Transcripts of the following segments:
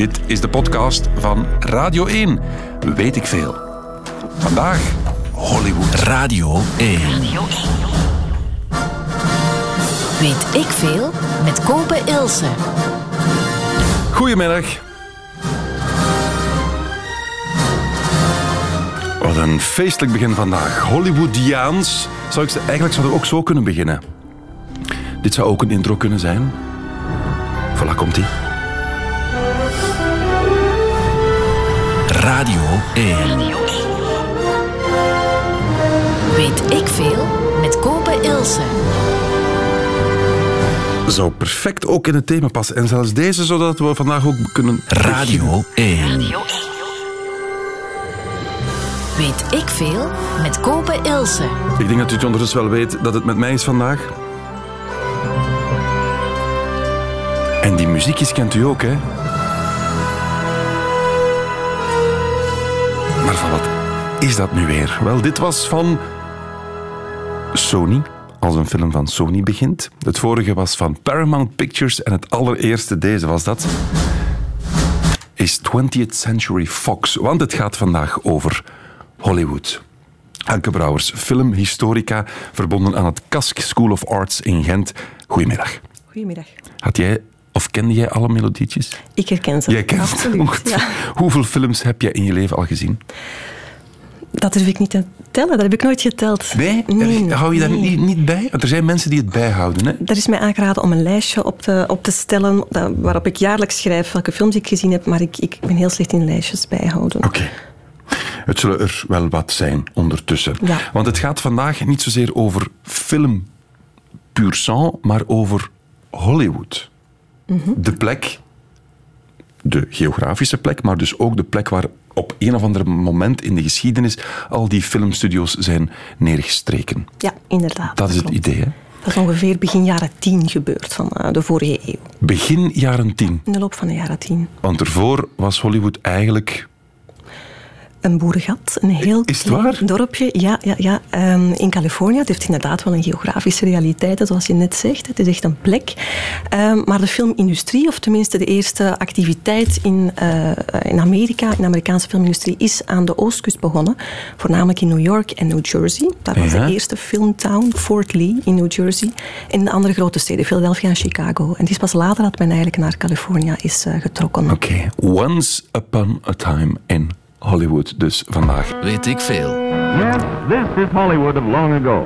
Dit is de podcast van Radio 1. Weet ik veel. Vandaag Hollywood. Radio 1. Weet ik veel met Kopen Ilse. Goedemiddag. Wat een feestelijk begin vandaag. Hollywoodiaans. Zou ik, eigenlijk zou het ook zo kunnen beginnen. Dit zou ook een intro kunnen zijn. Voilà, komt-ie. Radio 1. Weet ik veel met Kopen Ilse. Zou perfect ook in het thema passen. En zelfs deze, zodat we vandaag ook kunnen... Radio 1. Weet ik veel met Kopen Ilse. Ik denk dat u het ondertussen wel weet dat het met mij is vandaag. En die muziekjes kent u ook, hè? Van wat is dat nu weer? Wel, dit was van Sony, als een film van Sony begint. Het vorige was van Paramount Pictures en het allereerste, deze was dat, is 20th Century Fox. Want het gaat vandaag over Hollywood. Anke Brouwers, filmhistorica, verbonden aan het Kask School of Arts in Gent. Goedemiddag. Goedemiddag. Had jij of kende jij alle melodietjes? Ik herken ze. Jij kent ze. Absoluut. Ja. Hoeveel films heb jij in je leven al gezien? Dat durf ik niet te tellen. Dat heb ik nooit geteld. Nee? Nee, Hou je daar nee. niet, niet bij? Want er zijn mensen die het bijhouden. Hè? Er is mij aangeraden om een lijstje op te, op te stellen waarop ik jaarlijks schrijf welke films ik gezien heb, maar ik, ik ben heel slecht in lijstjes bijhouden. Oké. Het zullen er wel wat zijn ondertussen. Ja. Want het gaat vandaag niet zozeer over film pur sang, maar over Hollywood. De plek, de geografische plek, maar dus ook de plek waar op een of ander moment in de geschiedenis al die filmstudio's zijn neergestreken. Ja, inderdaad. Dat is het klopt. idee, hè? Dat is ongeveer begin jaren tien gebeurd van eh, de vorige eeuw. Begin jaren tien. In de loop van de jaren tien. Want ervoor was Hollywood eigenlijk... Een boerengat, een heel Is het klein waar? dorpje. Ja, ja, ja. Ehm, in Californië. Het heeft inderdaad wel een geografische realiteit, zoals je net zegt. Het is echt een plek. Ehm, maar de filmindustrie, of tenminste de eerste activiteit in, eh, in Amerika, in de Amerikaanse filmindustrie, is aan de oostkust begonnen. Voornamelijk in New York en New Jersey. Daar was Ja. de eerste filmtown, Fort Lee in New Jersey. En de andere grote steden, Philadelphia en Chicago. En het is pas later dat men eigenlijk naar Californië is eh, getrokken. Oké, Once Upon a Time in Hollywood dus vandaag. Weet ik veel. Yes, this is Hollywood of long ago.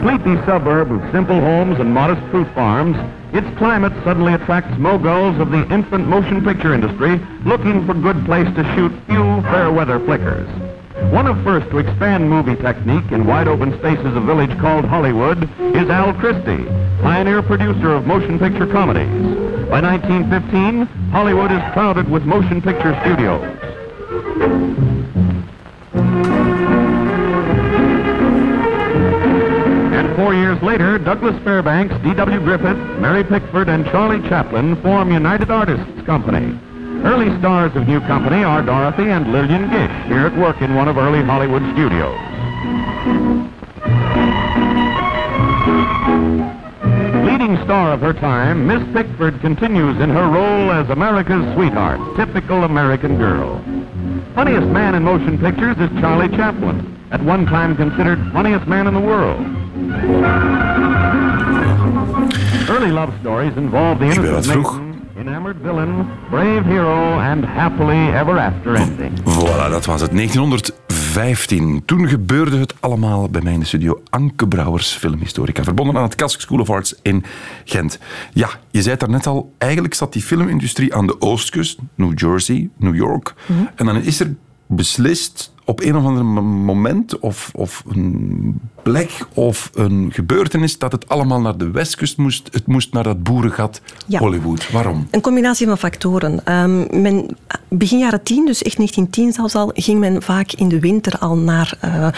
Sleepy suburb of simple homes and modest fruit farms, its climate suddenly attracts moguls of the infant motion picture industry looking for good place to shoot few fair weather flickers. One of first to expand movie technique in wide open spaces of village called Hollywood is Al Christie, pioneer producer of motion picture comedies. By 1915, Hollywood is crowded with motion picture studios. And four years later, Douglas Fairbanks, D.W. Griffith, Mary Pickford, and Charlie Chaplin form United Artists Company. Early stars of New Company are Dorothy and Lillian Gish, here at work in one of early Hollywood studios. Leading star of her time, Miss Pickford continues in her role as America's sweetheart, typical American girl. Funniest man in motion pictures is Charlie Chaplin, at one time considered funniest man in the world. Early love stories involve the innocent maiden, enamored villain, brave hero, and happily ever after ending. Voilà, dat was het. 1915. Toen gebeurde het allemaal bij mij in de studio. Anke Brouwers, filmhistorica, verbonden aan het Kask School of Arts in Gent. Ja, je zei het daarnet al, eigenlijk zat die filmindustrie aan de oostkust, New Jersey, New York. En dan is er beslist op een of ander mo- moment of, of een plek of een gebeurtenis dat het allemaal naar de westkust moest. Het moest naar dat boerengat Ja. Hollywood. Waarom? Een combinatie van factoren. Men, begin jaren 10, dus echt 1910 zelfs al, ging men vaak in de winter al naar, eh,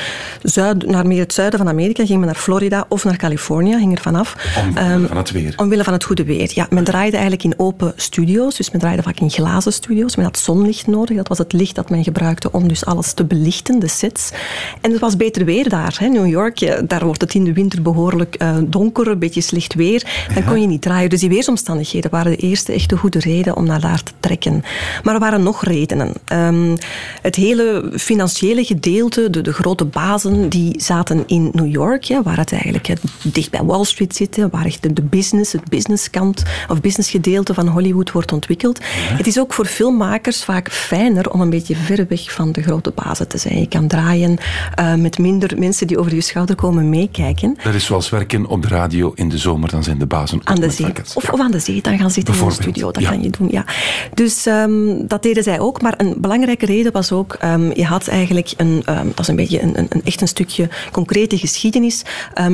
zuid, naar meer het zuiden van Amerika. Ging men naar Florida of naar Californië, hing er vanaf. Omwille Ehm, van het weer. Omwille van het goede weer. Ja, men draaide eigenlijk in open studio's. Dus men draaide vaak in glazen studio's. Men had zonlicht nodig. Dat was het licht dat men gebruikte om dus alles te belichten, de sets. En het was beter weer daar. Hè. New York, ja, daar wordt het in de winter behoorlijk eh, donker, een beetje slecht weer. Dan kon je niet draaien. Dus die weersomstandigheden waren de eerste echte goede reden om naar daar te trekken. Maar er waren nog redenen. Ehm, het hele financiële gedeelte, de, de grote bazen, die zaten in New York, ja, waar het eigenlijk dicht bij Wall Street zitten, waar echt de, de business, het businesskant of businessgedeelte van Hollywood wordt ontwikkeld. Het is ook voor filmmakers vaak fijner om een beetje ver weg van de grote bazen te zijn. Je kan draaien eh, met minder mensen die over je schouder komen meekijken. Dat is zoals werken op de radio in de zomer, dan zijn de bazen Aan de zee. Of, Ja. of aan de zee, dan gaan zitten in een Bijvoorbeeld, studio. Dat ja. kan je doen, ja. Dus ehm, dat deden zij ook. Maar een belangrijke reden was ook, ehm, je had eigenlijk een, ehm, dat is een beetje een, een, een- echt een stukje concrete geschiedenis.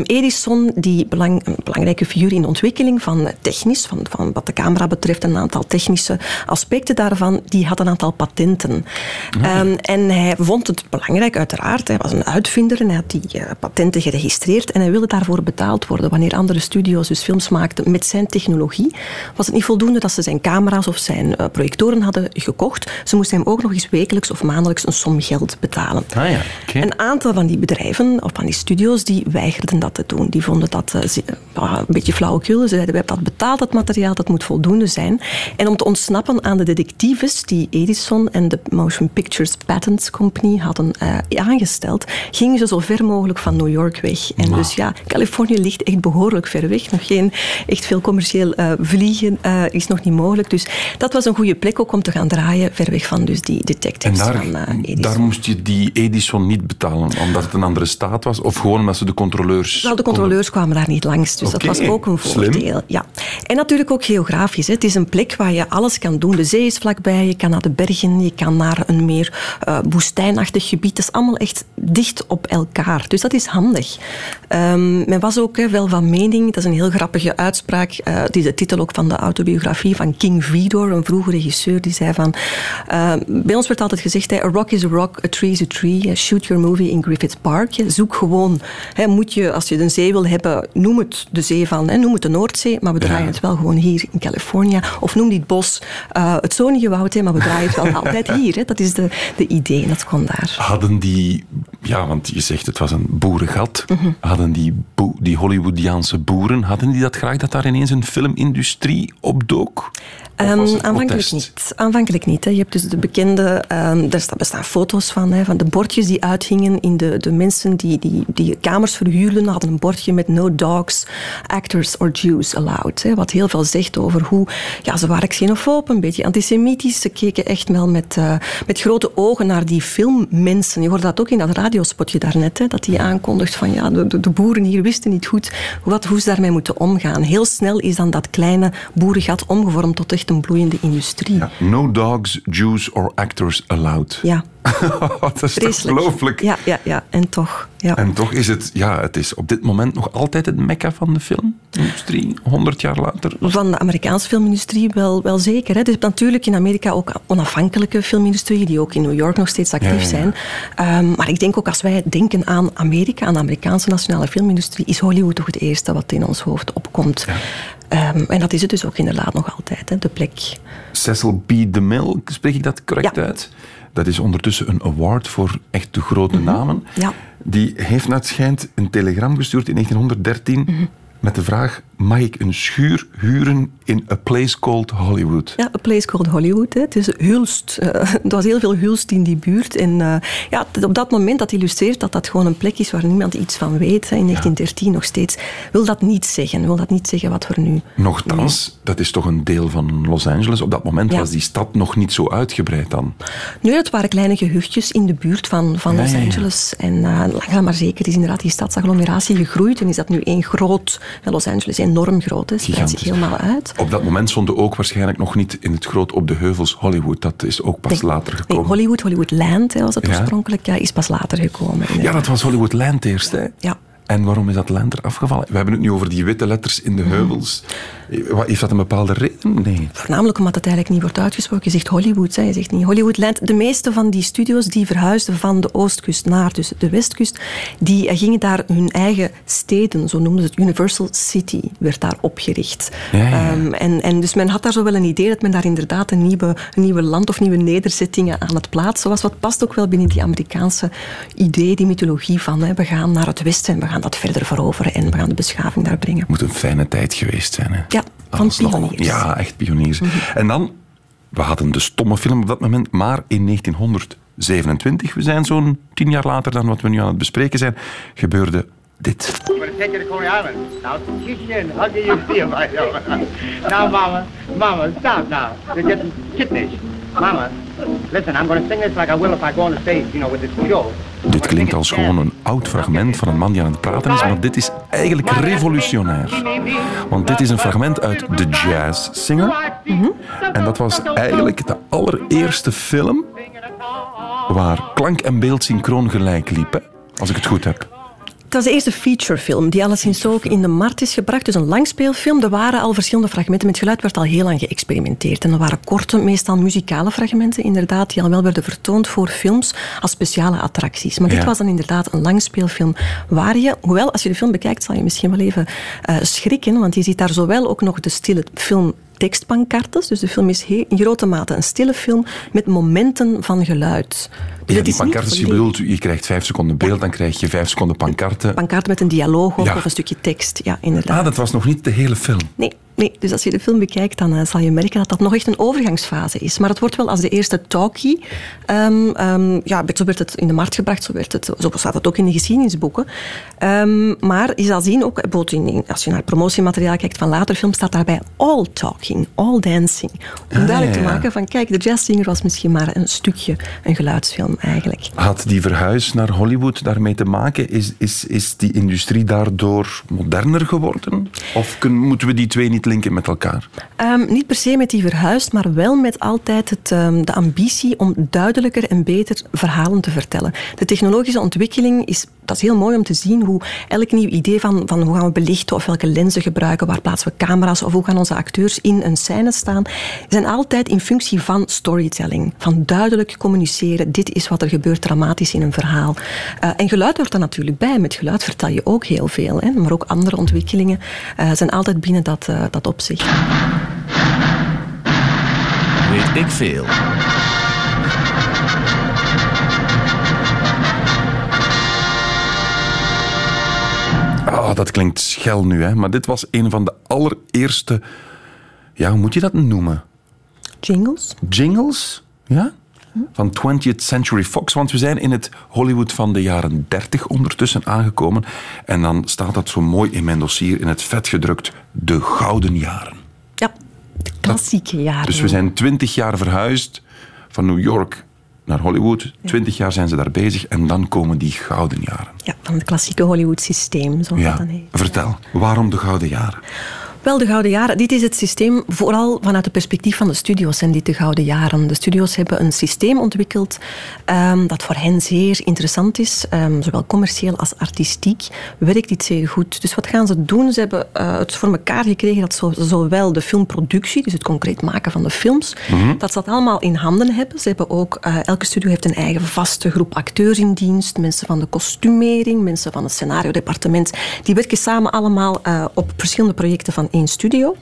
Edison, die belang, een belangrijke figuur in de ontwikkeling van technisch, van, van wat de camera betreft, een aantal technische aspecten daarvan, die had een aantal patenten. Ehm, en hij vond het belangrijk, uiteraard. Hij was een uitvinder en hij had die eh, patenten geregistreerd en hij wilde daarvoor betaald worden. Wanneer andere studio's dus films maakten met zijn technologie, was het niet voldoende dat ze zijn camera's of zijn eh, projectoren hadden gekocht. Ze moesten hem ook nog eens wekelijks of maandelijks een som geld betalen. Ah ja. Een aantal van die bedrijven of van die studio's die weigerden dat te doen. Die vonden dat eh, een beetje flauwekul. Ze zeiden, we hebben dat betaald, dat materiaal, dat moet voldoende zijn. En om te ontsnappen aan de detectives die Edison en de Motion Pictures Patents Company hadden eh, aangesteld, gingen ze zo ver mogelijk van New York weg. En dus ja, Californië ligt echt behoorlijk ver weg. Nog geen echt veel commercieel eh, vliegen eh, is nog niet mogelijk. Dus dat was een goede plek ook om te gaan draaien, ver weg van dus die En detectives daar, van Edison. daar moest je die Edison niet betalen, omdat het een andere staat was? Of gewoon omdat ze de controleurs... Wel, de controleurs kwamen daar niet langs, dus dat was ook een slim. voordeel. Ja. En natuurlijk ook geografisch. Hè. Het is een plek waar je alles kan doen. De zee is vlakbij, je kan naar de bergen, je kan naar een meer eh woestijnachtig gebied. Dat is allemaal echt dicht op elkaar. Dus dat is handig. Ehm, men was ook wel van mening, dat is een heel grappige uitspraak, eh het is de titel ook van de autobiografie van King Vidor, een vroege regisseur, die zei van... eh, bij ons werd altijd gezegd, hè, a rock is a rock, a tree is a tree, shoot your movie in Griffith Park. Je Zoek gewoon, moet je, als je een zee wil hebben, noem het de zee van, noem het de Noordzee, maar we draaien het wel gewoon hier in Californië. Of noem dit bos eh, het zonige woud, hè, maar we draaien het wel altijd hier. Dat is de, de idee, dat kon daar. Hadden die, ja, want je zegt het was een boerengat, Mhm. hadden die, die Hollywoodiaanse boeren, hadden die dat graag dat daar ineens een filmindustrie opdook? Het aanvankelijk protest? niet. Aanvankelijk niet. Hè. Je hebt dus de bekende, er sta- bestaan foto's van, hè, van de bordjes die uithingen in de, de mensen die, die, die kamers verhuurden, hadden een bordje met no dogs, actors or Jews allowed. Hè, wat heel veel zegt over hoe, ja, ze waren xenofoob, een beetje antisemitisch. Ze keken echt wel met, eh, met grote ogen naar die filmmensen. Je hoorde dat ook in dat radiospotje daarnet, hè, dat die aankondigt van, ja, de, de, de boeren hier wisten niet goed wat, hoe ze daarmee moeten omgaan. Heel snel is dan dat kleine boerengat omgevormd tot echt een bloeiende industrie. Ja, no dogs, Jews or actors allowed. Ja, dat is toch ongelooflijk. Ja, ja, ja. En toch. Ja. En toch is het, ja, het is op dit moment nog altijd het mekka van de filmindustrie, 100 jaar later. Van de Amerikaanse filmindustrie wel, wel zeker. Hè. Dus natuurlijk in Amerika ook onafhankelijke filmindustrie, die ook in New York nog steeds actief Ja, ja, ja. zijn. Ehm, maar ik denk ook als wij denken aan Amerika, aan de Amerikaanse nationale filmindustrie, is Hollywood toch het eerste wat in ons hoofd opkomt. Ehm, en dat is het dus ook inderdaad nog altijd, hè, de plek. Cecil B. DeMille, spreek ik dat correct uit? Dat is ondertussen een award voor echt de grote namen. Mhm. Ja. Die heeft naar het schijnt een telegram gestuurd in 1913 Mhm. met de vraag: mag ik een schuur huren in a place called Hollywood? Ja, A Place Called Hollywood. Hè. Het is Hulst. Eh, er was heel veel Hulst in die buurt. En eh, ja, op dat moment, dat illustreert dat dat gewoon een plek is waar niemand iets van weet. Hè. In 1913 nog steeds. Wil dat niet zeggen. Wil dat niet zeggen wat er nu... Nochtans, dat is toch een deel van Los Angeles. Op dat moment Ja. was die stad nog niet zo uitgebreid dan. Nu, dat waren kleine gehuchtjes in de buurt van, van Los. Angeles. En uh, langzaam maar zeker is inderdaad die stadsagglomeratie gegroeid. En is dat nu één groot... Los Angeles enorm groot. Het spreidt zich Gigantisch. helemaal uit. Op dat moment stond ook waarschijnlijk nog niet in het groot op de heuvels Hollywood. Dat is ook pas Nee, later nee, gekomen. Hollywood, Hollywoodland hè, was het Ja. oorspronkelijk. Ja, is pas later gekomen. Ja, dat was Hollywood Land eerst. Hè? Ja. En waarom is dat land er afgevallen? We hebben het nu over die witte letters in de heuvels. Wat, Heeft dat een bepaalde reden? Nee. Voornamelijk omdat het eigenlijk niet wordt uitgesproken. Je zegt Hollywood, hè. je zegt niet Hollywoodland. De meeste van die studios die verhuisden van de oostkust naar dus de westkust, die eh, gingen daar hun eigen steden, zo noemden ze het, Universal City, werd daar opgericht. Ja, ja. Ehm, en, en dus men had daar zo wel een idee dat men daar inderdaad een nieuwe, een nieuwe land of nieuwe nederzettingen aan het plaatsen was. Wat past ook wel binnen die Amerikaanse idee, die mythologie van hè, we gaan naar het westen en we gaan dat verder veroveren en we gaan de beschaving daar brengen. moet een fijne tijd geweest zijn. Hè? Ja, van pioniers. Mhm. Ja, echt pioniers. En dan, we hadden de stomme film op dat moment, maar in 1927, we zijn zo'n tien jaar later dan wat we nu aan het bespreken zijn, gebeurde dit. Take you. Now kiss you and hug you, you feel now, Mama, Mama, stop now. You're getting kittenish. Mama, listen, I'm gonna sing this like I will if I go on the stage, you know, with this show. Dit klinkt als gewoon een oud fragment van een man die aan het praten is, maar dit is eigenlijk revolutionair. Want dit is een fragment uit The Jazz Singer. En dat was eigenlijk de allereerste film waar klank en beeld synchroon gelijk liepen, als ik het goed heb. Het was de eerste featurefilm die alleszins ook in de markt is gebracht. Dus een langspeelfilm. Er waren al verschillende fragmenten. Met geluid werd al heel lang geëxperimenteerd. En er waren korte, meestal muzikale fragmenten, inderdaad, die al wel werden vertoond voor films als speciale attracties. Maar dit was dan inderdaad een langspeelfilm waar je, hoewel als je de film bekijkt, zal je misschien wel even eh, schrikken, want je ziet daar zowel ook nog de stille film tekstpancartes. Dus de film is in grote mate een stille film met momenten van geluid. Dus Ja, het die pancartes, je bedoelt, je krijgt vijf seconden beeld, dan krijg je vijf seconden pancarte. Pancarten met een dialoog Ja. of een stukje tekst. Ja, inderdaad. Ah, dat was nog niet de hele film. Nee, nee, dus als je de film bekijkt, dan eh, zal je merken dat dat nog echt een overgangsfase is. Maar het wordt wel als de eerste talkie. ehm, ehm, ja, zo werd het in de markt gebracht, zo, werd het, zo staat het ook in de geschiedenisboeken. Ehm, maar je zal zien, ook in, als je naar promotiemateriaal kijkt van later films, staat daarbij all talking, all dancing. Om Ah, duidelijk ja, te maken van, kijk, de Jazz Singer was misschien maar een stukje een geluidsfilm eigenlijk. Had die verhuis naar Hollywood daarmee te maken? Is, is, is die industrie daardoor moderner geworden? Of moeten we die twee niet linken met elkaar? Ehm, niet per se met die verhuis, maar wel met altijd het, ehm, de ambitie om duidelijker en beter verhalen te vertellen. De technologische ontwikkeling is, dat is heel mooi om te zien hoe elk nieuw idee van, van hoe gaan we belichten of welke lenzen gebruiken, waar plaatsen we camera's of hoe gaan onze acteurs in een scène staan, zijn altijd in functie van storytelling. Van duidelijk communiceren, dit is wat er gebeurt dramatisch in een verhaal. Eh, en geluid hoort er natuurlijk bij. Met geluid vertel je ook heel veel. Hè? Maar ook andere ontwikkelingen eh, zijn altijd binnen dat, dat opzicht. Weet ik veel. Ah, dat klinkt schel nu, hè? maar dit was een van de allereerste... Ja, hoe moet je dat noemen? Jingles? Jingles? Ja? Van 20th Century Fox, want we zijn in het Hollywood van de jaren 30 ondertussen aangekomen. En dan staat dat zo mooi in mijn dossier in het vet gedrukt. De Gouden Jaren. Ja, de klassieke jaren. Dus we zijn 20 jaar verhuisd van New York naar Hollywood. 20 jaar zijn ze daar bezig en dan komen die Gouden Jaren. Ja, van het klassieke Hollywood-systeem, zo Ja, dat dan heet. vertel, waarom de Gouden Jaren? Wel, de Gouden Jaren, dit is het systeem, vooral vanuit het perspectief van de studio's zijn dit de Gouden Jaren. De studio's hebben een systeem ontwikkeld ehm, dat voor hen zeer interessant is, ehm, zowel commercieel als artistiek, werkt dit zeer goed. Dus wat gaan ze doen? Ze hebben eh, het voor elkaar gekregen dat zo, zowel de filmproductie, dus het concreet maken van de films, dat ze dat allemaal in handen hebben. Ze hebben ook, eh, elke studio heeft een eigen vaste groep acteurs in dienst, mensen van de kostumering, mensen van het scenario-departement. Die werken samen allemaal eh, op verschillende projecten van één studio.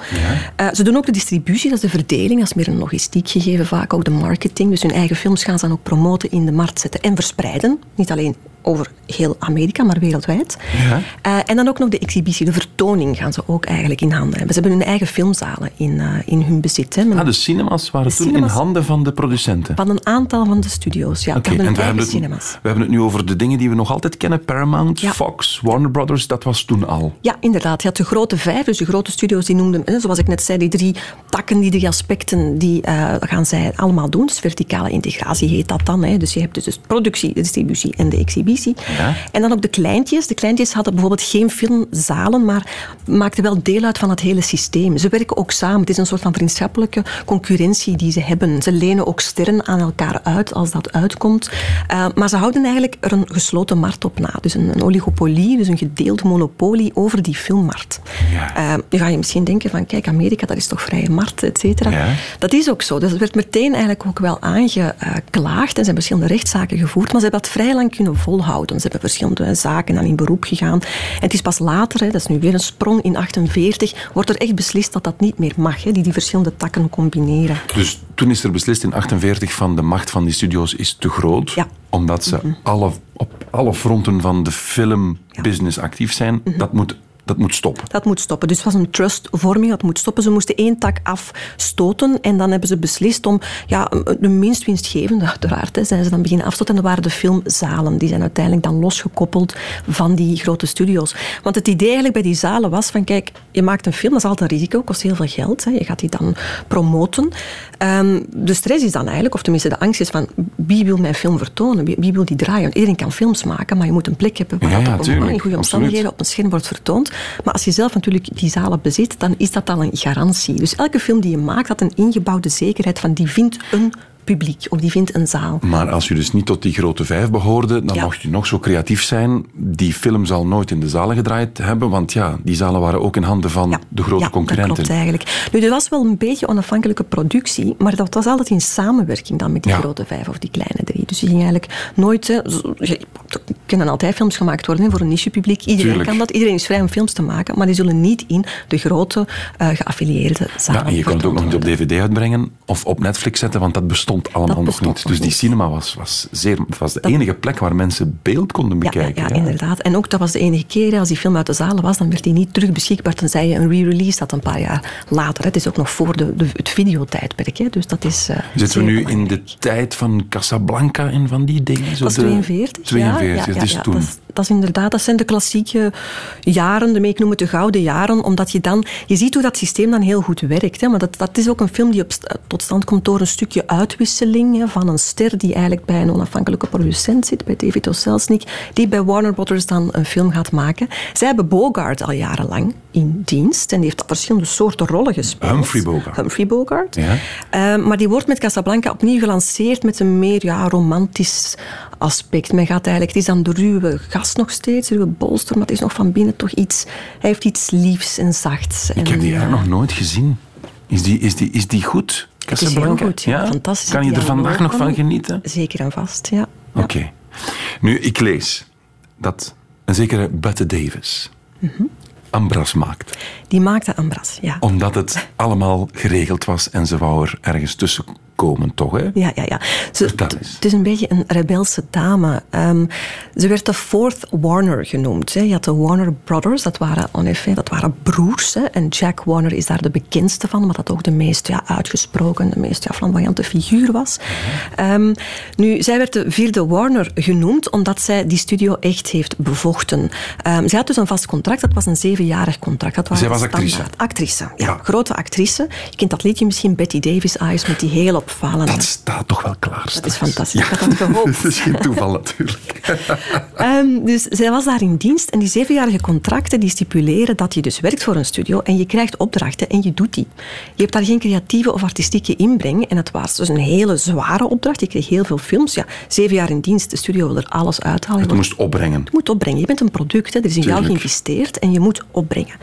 Eh, ze doen ook de distributie, dat is de verdeling, dat is meer een logistiek gegeven vaak, ook de marketing. Dus hun eigen films gaan ze dan ook promoten, in de markt zetten en verspreiden. Niet alleen over heel Amerika, maar wereldwijd. Ja. Eh, en dan ook nog de exhibitie, de vertoning gaan ze ook eigenlijk in handen hebben. Ze hebben hun eigen filmzalen in, eh, in hun bezit. Hè, Ah, de cinemas waren De toen cinemas- in handen van de producenten. Van een aantal van de studio's, ja. Hadden en we hebben, het, cinemas. we hebben het nu over de dingen die we nog altijd kennen. Paramount, Ja. Fox, Warner Brothers, dat was toen al. Ja, inderdaad. Je had de grote vijf, dus de grote studio's die noemden, hè, zoals ik net zei, die drie takken, die drie aspecten, die eh, gaan zij allemaal doen. Dus verticale integratie heet dat dan. Hè. Dus je hebt dus productie, distributie en de exhibitie. Televisie. Ja. En dan ook de kleintjes. De kleintjes hadden bijvoorbeeld geen filmzalen, maar maakten wel deel uit van het hele systeem. Ze werken ook samen. Het is een soort van vriendschappelijke concurrentie die ze hebben. Ze lenen ook sterren aan elkaar uit als dat uitkomt. Uh, maar ze houden eigenlijk er een gesloten markt op na. Dus een, een oligopolie, dus een gedeeld monopolie over die filmmarkt. Ja. Uh, nu ga je misschien denken van, kijk, Amerika, dat is toch vrije markt, et cetera. Ja. Dat is ook zo. Dus het werd meteen eigenlijk ook wel aangeklaagd. En hebben verschillende rechtszaken gevoerd, maar ze hebben dat vrij lang kunnen volhouden. Ze hebben verschillende zaken aan in beroep gegaan. En het is pas later, hè, dat is nu weer een sprong in 48, wordt er echt beslist dat dat niet meer mag, hè, die die verschillende takken combineren. Dus toen is er beslist in 48 van de macht van die studio's is te groot. Ja. Omdat ze alle, op alle fronten van de filmbusiness actief zijn. Dat moet dat moet stoppen. Dat moet stoppen. Dus het was een trustvorming, dat moet stoppen. Ze moesten één tak afstoten en dan hebben ze beslist om ja, de minst winstgevende, uiteraard, hè, zijn ze dan beginnen afstoten. En dat waren de filmzalen. Die zijn uiteindelijk dan losgekoppeld van die grote studio's. Want het idee eigenlijk bij die zalen was van, kijk, je maakt een film, dat is altijd een risico, kost heel veel geld. Hè. Je gaat die dan promoten. Um, de stress is dan eigenlijk, of tenminste de angst is van, wie wil mijn film vertonen? Wie, wie wil die draaien? Want iedereen kan films maken, maar je moet een plek hebben waar Ja, ja, dat op een goede omstandigheden op een scherm wordt vertoond. Maar als je zelf natuurlijk die zalen bezit, dan is dat al een garantie. Dus elke film die je maakt, had een ingebouwde zekerheid van die vindt een publiek of die vindt een zaal. Maar als je dus niet tot die grote vijf behoorde, dan Ja. mocht je nog zo creatief zijn. Die film zal nooit in de zalen gedraaid hebben, want ja, die zalen waren ook in handen van de grote ja, concurrenten. dat klopt eigenlijk. Nu, er was wel een beetje onafhankelijke productie, maar dat was altijd in samenwerking dan met die grote vijf of die kleine drie. Dus je ging eigenlijk nooit... hè, kunnen altijd films gemaakt worden voor een nichepubliek. Iedereen Tuurlijk. kan dat. Iedereen is vrij om films te maken, maar die zullen niet in de grote eh, geaffilieerde zalen Ja, en je kon het ook nog niet op DVD uitbrengen of op Netflix zetten, want dat bestond allemaal Dat nog niet. nog Dus die cinema was, was, zeer, was de enige plek waar mensen beeld konden Ja, ja, bekijken. ja, inderdaad. En ook dat was de enige keer, als die film uit de zalen was, dan werd die niet terug beschikbaar tenzij je een re-release had een paar jaar later. Het is ook nog voor de, de, het videotijdperk. Hè. Dus dat is. eh, Zitten we nu in de tijd van Casablanca en van die dingen? Dat de- 42. 42, ja, ja, dat is ja, toen. Dat is, dat is inderdaad, dat zijn de klassieke jaren, de ik noem het de gouden jaren, omdat je dan, je ziet hoe dat systeem dan heel goed werkt. Hè, maar dat, dat is ook een film die op, tot stand komt door een stukje uitwisseling hè, van een ster die eigenlijk bij een onafhankelijke producent zit, bij David O. Selznick, die bij Warner Brothers dan een film gaat maken. Zij hebben Bogart al jarenlang in dienst en die heeft verschillende soorten rollen gespeeld. Humphrey Bogart. Humphrey Bogart. Ja. Eh, maar die wordt met Casablanca opnieuw gelanceerd met een meer ja, romantisch aspect. Men gaat eigenlijk, het is dan de ruwe gast nog steeds, ruwe bolster, maar het is nog van binnen toch iets, hij heeft iets liefs en zachts. Ik heb die eigenlijk nog nooit gezien. Is die, is die, is die goed? Heel goed, ja, fantastisch. Kan je er vandaag nog van genieten? Zeker en vast, ja. ja. Oké. Nu, ik lees dat een zekere Bette Davis Mhm. Ambras maakt. Die maakte Ambras, ja. Omdat het allemaal geregeld was en ze wou er ergens tussen komen, toch? Hè? Ja, ja, ja. Ze, het- is een beetje een rebelse dame. Ehm, ze werd de Fourth Warner genoemd. Hè. Je had de Warner Brothers, dat waren, en effet, dat waren broers. Hè. En Jack Warner is daar de bekendste van, omdat dat ook de meest ja, uitgesproken, de meest ja, flamboyante figuur was. Ehm, nu, zij werd de vierde Warner genoemd, omdat zij die studio echt heeft bevochten. Ehm, zij had dus een vast contract, dat was een zevenjarig contract. Dat Zij was actrice? Actrice, ja, Ja. Grote actrice. Je kent dat liedje misschien, Betty Davis Eyes, met die heel Dat staat toch wel klaar. Dat is fantastisch. Ik had dat gehoopt. dat is geen toeval natuurlijk. Ehm, dus zij was daar in dienst en die zevenjarige contracten die stipuleren dat je dus werkt voor een studio en je krijgt opdrachten en je doet die. Je hebt daar geen creatieve of artistieke inbreng en het was dus een hele zware opdracht. Je kreeg heel veel films. Ja, zeven jaar in dienst, de studio wil er alles uithalen. Je Het moest opbrengen. je moet opbrengen. Je bent een product, hè. er is in jou geïnvesteerd en je moet opbrengen.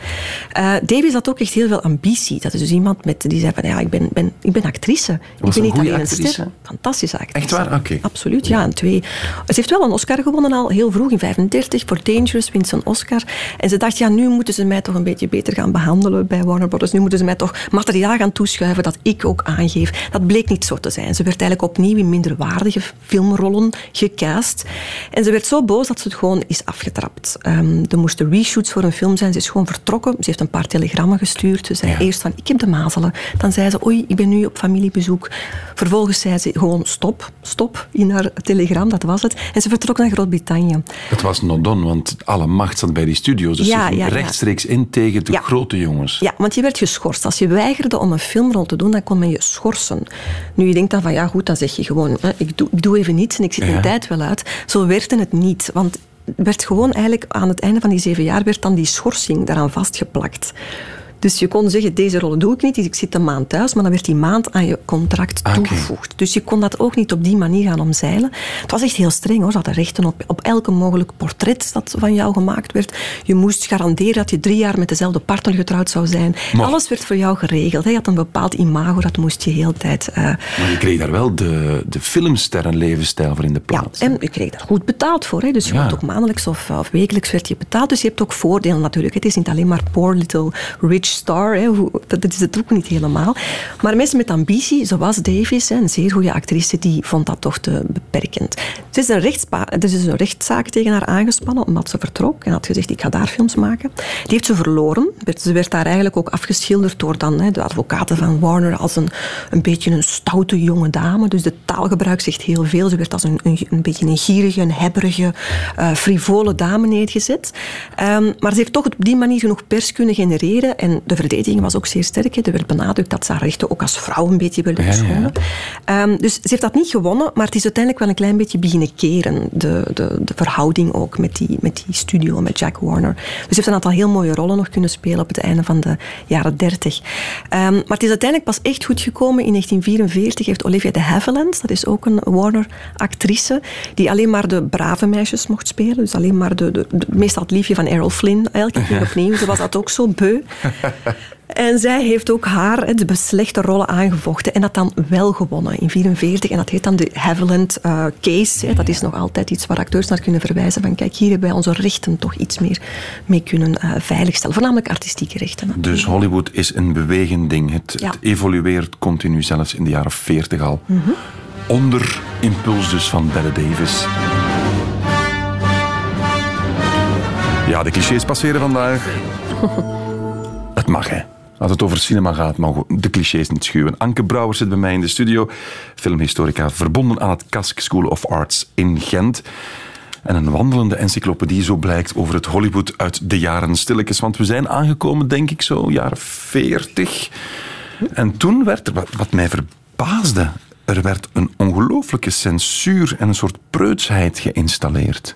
Eh Davies had ook echt heel veel ambitie. Dat is dus iemand met, die zei van ja, ik ben, ben, ik ben actrice. Was een niet alleen een ster. Fantastische actrice. Echt waar? Oké. Absoluut, ja. En twee. Ze heeft wel een Oscar gewonnen al heel vroeg, in 35, voor Dangerous, wint ze een Oscar. En ze dacht, ja, nu moeten ze mij toch een beetje beter gaan behandelen bij Warner Brothers. Nu moeten ze mij toch materiaal gaan toeschuiven dat ik ook aangeef. Dat bleek niet zo te zijn. Ze werd eigenlijk opnieuw in minderwaardige filmrollen gecast. En ze werd zo boos dat ze het gewoon is afgetrapt. Ehm, er moesten reshoots voor een film zijn. Ze is gewoon vertrokken. Ze heeft een paar telegrammen gestuurd. Ze zei Ja. eerst van, ik heb de mazelen. Dan zei ze, oei, ik ben nu op familiebezoek. Vervolgens zei ze gewoon stop, stop in haar telegram, dat was het. En ze vertrok naar Groot-Brittannië. Het was not done, want alle macht zat bij die studio's. Dus Ja, ze ging ja, ja. rechtstreeks in tegen de grote jongens. Ja, want je werd geschorst. Als je weigerde om een filmrol te doen, dan kon men je schorsen. Nu, je denkt dan van, ja goed, dan zeg je gewoon, hè, ik, doe, ik doe even niets en ik zit mijn tijd wel uit. Zo werkte het niet, want werd gewoon eigenlijk aan het einde van die zeven jaar werd dan die schorsing daaraan vastgeplakt. Dus je kon zeggen, deze rollen doe ik niet, dus ik zit een maand thuis, maar dan werd die maand aan je contract Ah, toegevoegd. Dus je kon dat ook niet op die manier gaan omzeilen. Het was echt heel streng hoor. Ze hadden rechten op, op elke mogelijk portret dat van jou gemaakt werd. Je moest garanderen dat je drie jaar met dezelfde partner getrouwd zou zijn. Maar- Alles werd voor jou geregeld. hè. Je had een bepaald imago, dat moest je heel tijd... eh, Maar je kreeg daar wel de, de filmsterren-levensstijl voor in de ja, plaats. en je kreeg daar goed betaald voor. Hè. Dus je Ja. ook maandelijks of, of wekelijks werd je betaald. Dus je hebt ook voordelen natuurlijk. Het is niet alleen maar poor little rich star. Dat is het ook niet helemaal. Maar mensen met ambitie, zoals Davis, een zeer goede actrice, die vond dat toch te beperkend. Er is een, is een rechtszaak tegen haar aangespannen, omdat ze vertrok en had gezegd, ik ga daar films maken. Die heeft ze verloren. Ze werd daar eigenlijk ook afgeschilderd door dan, hè, de advocaten van Warner als een, een beetje een stoute jonge dame. Dus de taalgebruik zegt heel veel. Ze werd als een, een, beetje een gierige, een hebberige, eh, frivole dame neergezet. Ehm, maar ze heeft toch op die manier genoeg pers kunnen genereren. En de verdediging was ook zeer sterk. hè. Er werd benadrukt dat ze haar rechten ook als vrouw een beetje werden Ja, ja. geschonden. Ehm, dus ze heeft dat niet gewonnen, maar het is uiteindelijk wel een klein beetje beginnen keren. De, de, de verhouding ook met die, met die studio, met Jack Warner. Dus ze heeft een aantal heel mooie rollen nog kunnen spelen op het einde van de jaren 30. Ehm, maar het is uiteindelijk pas echt goed gekomen. In 1944 heeft Olivia de Havilland, dat is ook een Warner-actrice, die alleen maar de brave meisjes mocht spelen. Dus alleen maar de, de, de- meestal het liefje van Errol Flynn. Elke keer opnieuw. Ze was dat ook zo beu. En zij heeft ook haar de slechte rollen aangevochten en dat dan wel gewonnen in 1944. En dat heet dan de Havilland eh, Case. Hè. Dat is nog altijd iets waar acteurs naar kunnen verwijzen. Van kijk, hier hebben wij onze rechten toch iets meer mee kunnen eh, veiligstellen. Voornamelijk artistieke rechten. Dus Hollywood is een bewegend ding. Het, Ja. het evolueert continu, zelfs in de jaren 40 al. Mhm. Onder impuls dus van Bette Davis. Ja, de clichés passeren vandaag. Het mag, hè. Als het over cinema gaat, mogen we de clichés niet schuwen. Anke Brouwer zit bij mij in de studio. Filmhistorica, verbonden aan het Kask School of Arts in Gent. En een wandelende encyclopedie, zo blijkt, over het Hollywood uit de jaren stilletjes. Want we zijn aangekomen, denk ik, zo jaren 40. En toen werd er, wat, mij verbaasde, er werd een ongelooflijke censuur en een soort preutsheid geïnstalleerd.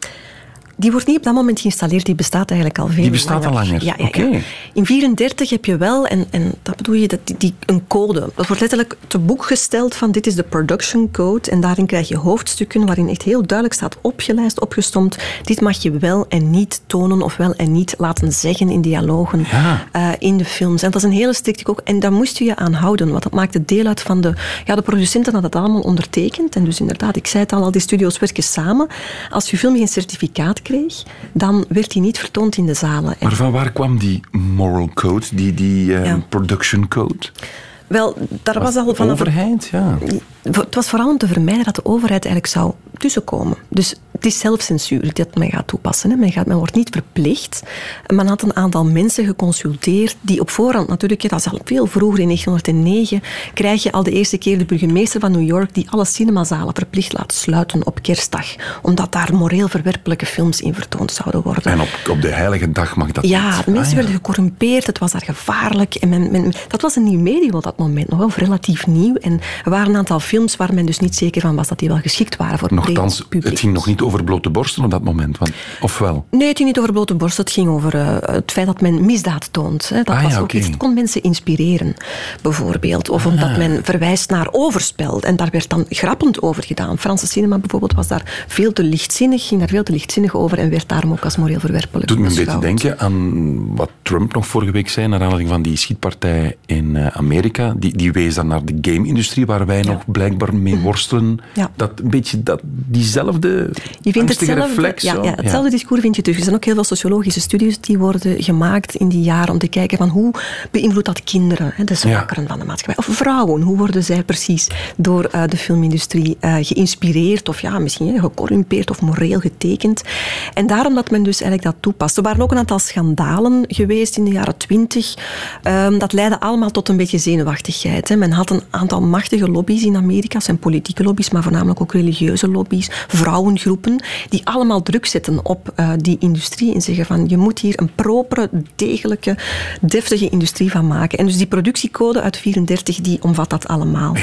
Die wordt niet op dat moment geïnstalleerd, die bestaat eigenlijk al veel Die bestaat al langer, Ja, ja, oké. ja. In 34 heb je wel, en, en dat bedoel je, dat die, die, een code. Dat wordt letterlijk te boek gesteld van dit is de production code. En daarin krijg je hoofdstukken waarin echt heel duidelijk staat opgelijst, opgestomd. Dit mag je wel en niet tonen of wel en niet laten zeggen in dialogen Ja. eh, in de films. En dat is een hele strikte ook. En daar moest je je aan houden, want dat maakte deel uit van de... Ja, de producenten hadden dat allemaal ondertekend. En dus inderdaad, ik zei het al, al die studio's werken samen. Als je film geen certificaat kreeg, dan werd die niet vertoond in de zalen. En Maar van waar kwam die moral code, die, die eh, Ja. production code? wel, daar was al vanaf... Overheid, ja. Het was vooral om te vermijden dat de overheid eigenlijk zou tussenkomen. Dus het is zelfcensuur dat men gaat toepassen. Hè. Men, gaat, men wordt niet verplicht. Men had een aantal mensen geconsulteerd die op voorhand natuurlijk, dat is al veel vroeger in 1909, krijg je al de eerste keer de burgemeester van New York die alle cinemazalen verplicht laat sluiten op kerstdag. Omdat daar moreel verwerpelijke films in vertoond zouden worden. En op, op de heilige dag mag dat Ja, niet. mensen Ah, ja. werden gecorrumpeerd, het was daar gevaarlijk. En men, men- dat was een nieuw medium op dat moment, nog wel relatief nieuw. En er waren een aantal films waar men dus niet zeker van was dat die wel geschikt waren voor het Publiek. het ging nog niet over blote borsten op dat moment. Want, of wel? Nee, het ging niet over blote borst. Het ging over eh, het feit dat men misdaad toont. Hè. Dat Ah, was ja, ook iets. Het kon mensen inspireren, bijvoorbeeld. Of Ah. omdat men verwijst naar overspel. En daar werd dan grappend over gedaan. Franse cinema bijvoorbeeld was daar veel te lichtzinnig, ging daar veel te lichtzinnig over en werd daarom ook als moreel verwerpelijk doet me een beetje denken aan wat Trump nog vorige week zei, naar aanleiding van die schietpartij in eh, Amerika. Die, die wees dan naar de game-industrie, waar wij nog blijkbaar mee worstelen. Ja. Dat een beetje dat, diezelfde Je vindt reflex, ja, ja, hetzelfde discours vind je terug. Er zijn ook heel veel sociologische studies die worden gemaakt in die jaren om te kijken van hoe beïnvloedt dat kinderen, de zwakkeren van de maatschappij. Of vrouwen, hoe worden zij precies door eh, de filmindustrie eh, geïnspireerd of ja, misschien gecorrumpeerd of moreel getekend. En daarom dat men dus eigenlijk dat toepast. Er waren ook een aantal schandalen geweest in de jaren twintig. Ehm, dat leidde allemaal tot een beetje zenuwachtigheid. Men had een aantal machtige lobby's in Amerika, dat zijn politieke lobby's, maar voornamelijk ook religieuze lobby's, vrouwengroepen, die allemaal druk zetten op eh, die industrie en zeggen van je moet hier een propere, degelijke, deftige industrie van maken. En dus die productiecode uit 34 die omvat dat allemaal.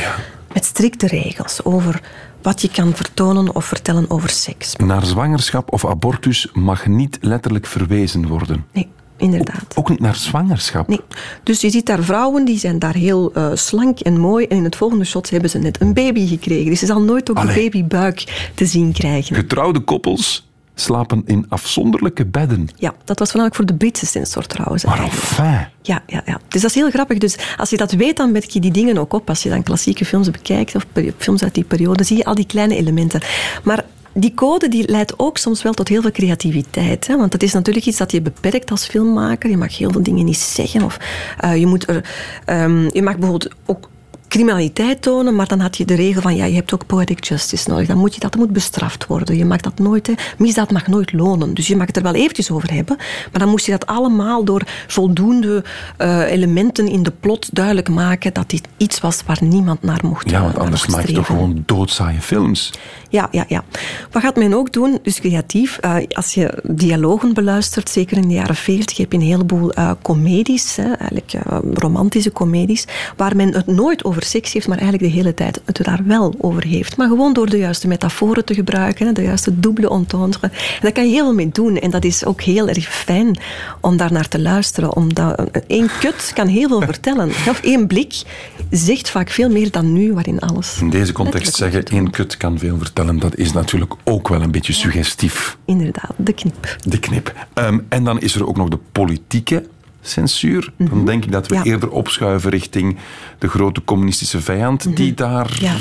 Met strikte regels over wat je kan vertonen of vertellen over seks. Naar zwangerschap of abortus mag niet letterlijk verwezen worden. Nee, inderdaad. Ook niet naar zwangerschap. Nee. Dus je ziet daar vrouwen die zijn daar heel eh, slank en mooi. En in het volgende shot hebben ze net een baby gekregen. Dus ze zal nooit ook Allee. de babybuik te zien krijgen. Getrouwde koppels slapen in afzonderlijke bedden. Ja, dat was voornamelijk voor de Britse sensor trouwens. Maar enfin. Ja, ja, ja. Dus dat is heel grappig. Dus als je dat weet, dan merk je die dingen ook op. Als je dan klassieke films bekijkt, of films uit die periode, zie je al die kleine elementen. Maar die code die leidt ook soms wel tot heel veel creativiteit. Hè? Want het is natuurlijk iets dat je beperkt als filmmaker. Je mag heel veel dingen niet zeggen. Of, eh, je, moet er, ehm, je mag bijvoorbeeld ook criminaliteit tonen, maar dan had je de regel van ja, je hebt ook poetic justice nodig. Dan moet je dat, moet bestraft worden. Je mag dat nooit, hè. misdaad mag nooit lonen. Dus je mag het er wel eventjes over hebben, maar dan moest je dat allemaal door voldoende eh, elementen in de plot duidelijk maken dat dit iets was waar niemand naar mocht Ja, want naar anders maak je toch gewoon doodzaaie films. Ja, ja, ja. Wat gaat men ook doen, dus creatief, eh, als je dialogen beluistert, zeker in de jaren 40 heb je een heleboel eh comedies, hè, eigenlijk eh, romantische comedies, waar men het nooit over seks heeft, maar eigenlijk de hele tijd het daar wel over heeft. Maar gewoon door de juiste metaforen te gebruiken, de juiste double entendre. En daar kan je heel veel mee doen. En dat is ook heel erg fijn om daar naar te luisteren. Omdat één kut kan heel veel vertellen. Of één blik zegt vaak veel meer dan nu, waarin alles... In deze context zeggen één kut kan veel vertellen, dat is natuurlijk ook wel een beetje suggestief. Inderdaad, de knip. De knip. Ehm, en dan is er ook nog de politieke censuur. Dan denk ik dat we Mhm. Ja. eerder opschuiven richting de grote communistische vijand, die daar Mhm. Ja.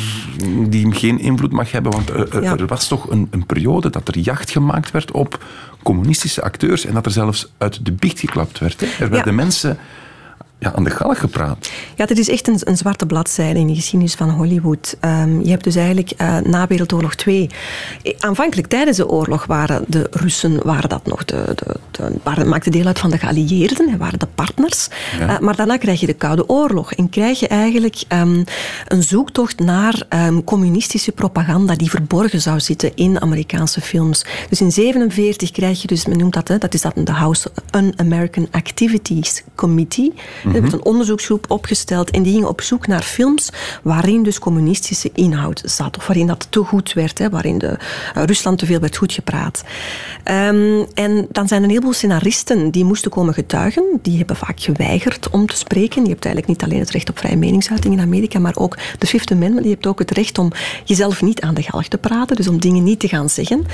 die geen invloed mag hebben. Want er, er- Ja. er was toch een, een periode dat er jacht gemaakt werd op communistische acteurs en dat er zelfs uit de biecht geklapt werd. hè. Er werden mensen ja, aan de galg gepraat. Ja, dit is echt een, een zwarte bladzijde in de geschiedenis van Hollywood. Ehm, je hebt dus eigenlijk eh, na Wereldoorlog 2... eh, Aanvankelijk tijdens de oorlog waren de Russen waren dat nog de, de, de, waren, maakten deel uit van de geallieerden, hè, waren de partners. Ja. Eh, maar daarna krijg je de Koude Oorlog. En krijg je eigenlijk ehm, een zoektocht naar ehm, communistische propaganda die verborgen zou zitten in Amerikaanse films. Dus in 47 krijg je dus, men noemt dat, hè, dat is dat de House Un-American Activities Committee. Er werd een onderzoeksgroep opgesteld en die ging op zoek naar films waarin dus communistische inhoud zat. Of waarin dat te goed werd, hè, waarin de, eh, Rusland te veel werd goed gepraat. Ehm, en dan zijn er een heleboel scenaristen die moesten komen getuigen. Die hebben vaak geweigerd om te spreken. Je hebt eigenlijk niet alleen het recht op vrije meningsuiting in Amerika, maar ook de Fifth Amendment. Je hebt ook het recht om jezelf niet aan de galg te praten, dus om dingen niet te gaan zeggen.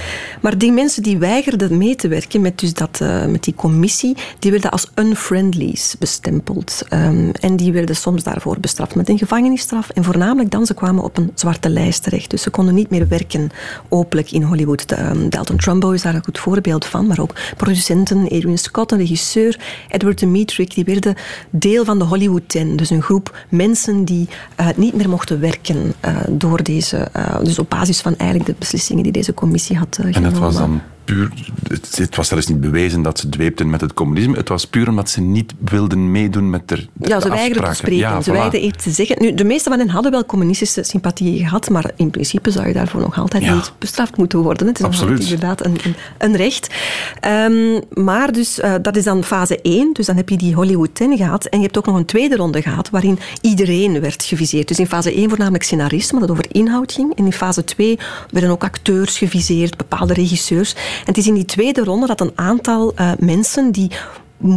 Maar die mensen die weigerden mee te werken met, dus dat, eh, met die commissie, die werden als unfriendlies bestempeld. Ehm, en die werden soms daarvoor bestraft met een gevangenisstraf. En voornamelijk dan, ze kwamen op een zwarte lijst terecht. Dus ze konden niet meer werken openlijk in Hollywood. De, ehm, Dalton Trumbo is daar een goed voorbeeld van. Maar ook producenten, Adrian Scott, een regisseur, Edward Dmytryk, die werden deel van de Hollywood Ten. Dus een groep mensen die eh, niet meer mochten werken eh, door deze... eh, dus op basis van eigenlijk de beslissingen die deze commissie had eh, En genomen. het was dan puur... Het, het was zelfs niet bewezen dat ze dweepten met het communisme. Het was puur omdat ze niet wilden meedoen met de, de Ja, ze weigerden te spreken. Ja, ze voilà. weigerden iets te zeggen. Nu, de meeste van hen hadden wel communistische sympathieën gehad, maar in principe zou je daarvoor nog altijd Ja. niet bestraft moeten worden. Het is Absoluut. inderdaad een, een, een recht. Ehm, maar dus, eh, dat is dan fase 1. Dus dan heb je die Hollywood 10 gehad. En je hebt ook nog een tweede ronde gehad, waarin iedereen werd geviseerd. Dus in fase 1 voornamelijk scenaristen, maar dat over inhoud ging. En in fase 2 werden ook acteurs geviseerd, bepaalde regisseurs. En het is in die tweede ronde dat een aantal eh, mensen die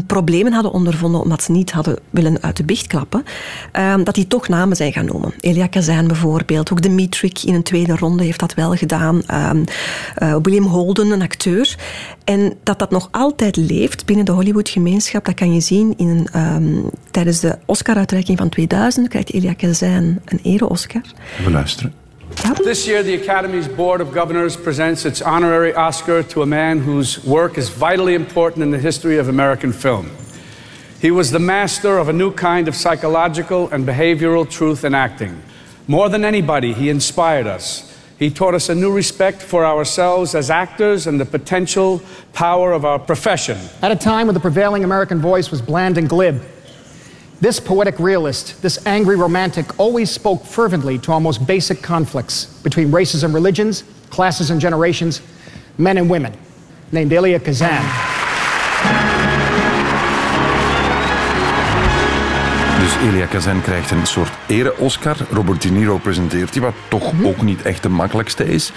problemen hadden ondervonden omdat ze niet hadden willen uit de biecht klappen, ehm, dat die toch namen zijn gaan noemen. Elia Kazan bijvoorbeeld, ook Dimitrik in een tweede ronde heeft dat wel gedaan. Ehm, eh, William Holden, een acteur. En dat dat nog altijd leeft binnen de Hollywood-gemeenschap, dat kan je zien in ehm, tijdens de Oscar-uitreiking van 2000 krijgt Elia Kazan een ere-Oscar. We luisteren. This year, the Academy's Board of Governors presents its honorary Oscar to a man whose work is vitally important in the history of American film. He was the master of a new kind of psychological and behavioral truth in acting. More than anybody, he inspired us. He taught us a new respect for ourselves as actors and the potential power of our profession. At a time when the prevailing American voice was bland and glib, this poetic realist, this angry romantic, always spoke fervently to our most basic conflicts between races and religions, classes and generations, men and women, named Elia Kazan. Dus Elia Kazan krijgt een soort ere-Oscar. Robert De Niro presenteert die, wat toch ook niet echt de makkelijkste is.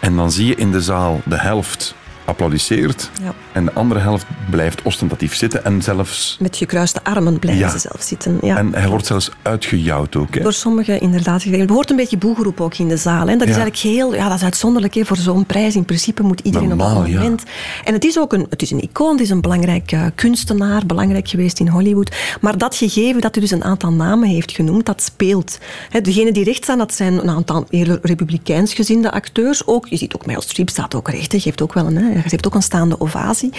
En dan zie je in de zaal de helft applaudisseert Ja. en de andere helft blijft ostentatief zitten en zelfs... Met gekruiste armen blijven Ja. ze zelf zitten. Ja. En hij wordt zelfs uitgejouwd ook. Hè? Door sommigen inderdaad. Er hoort een beetje boegeroep ook in de zaal. Hè. Dat is eigenlijk heel, ja, dat is uitzonderlijk hè, voor zo'n prijs. In principe moet iedereen op Normaal, dat ja. moment. En het is ook een, het is een icoon, het is een belangrijk eh, kunstenaar, belangrijk geweest in Hollywood. Maar dat gegeven dat hij dus een aantal namen heeft genoemd, dat speelt. Hè, degenen die recht staan, dat zijn een aantal eerder republikeins gezinde acteurs. Ook, je ziet ook Meryl Streep staat ook recht, hè, geeft ook wel een, hè, geeft ook een staande ovatie.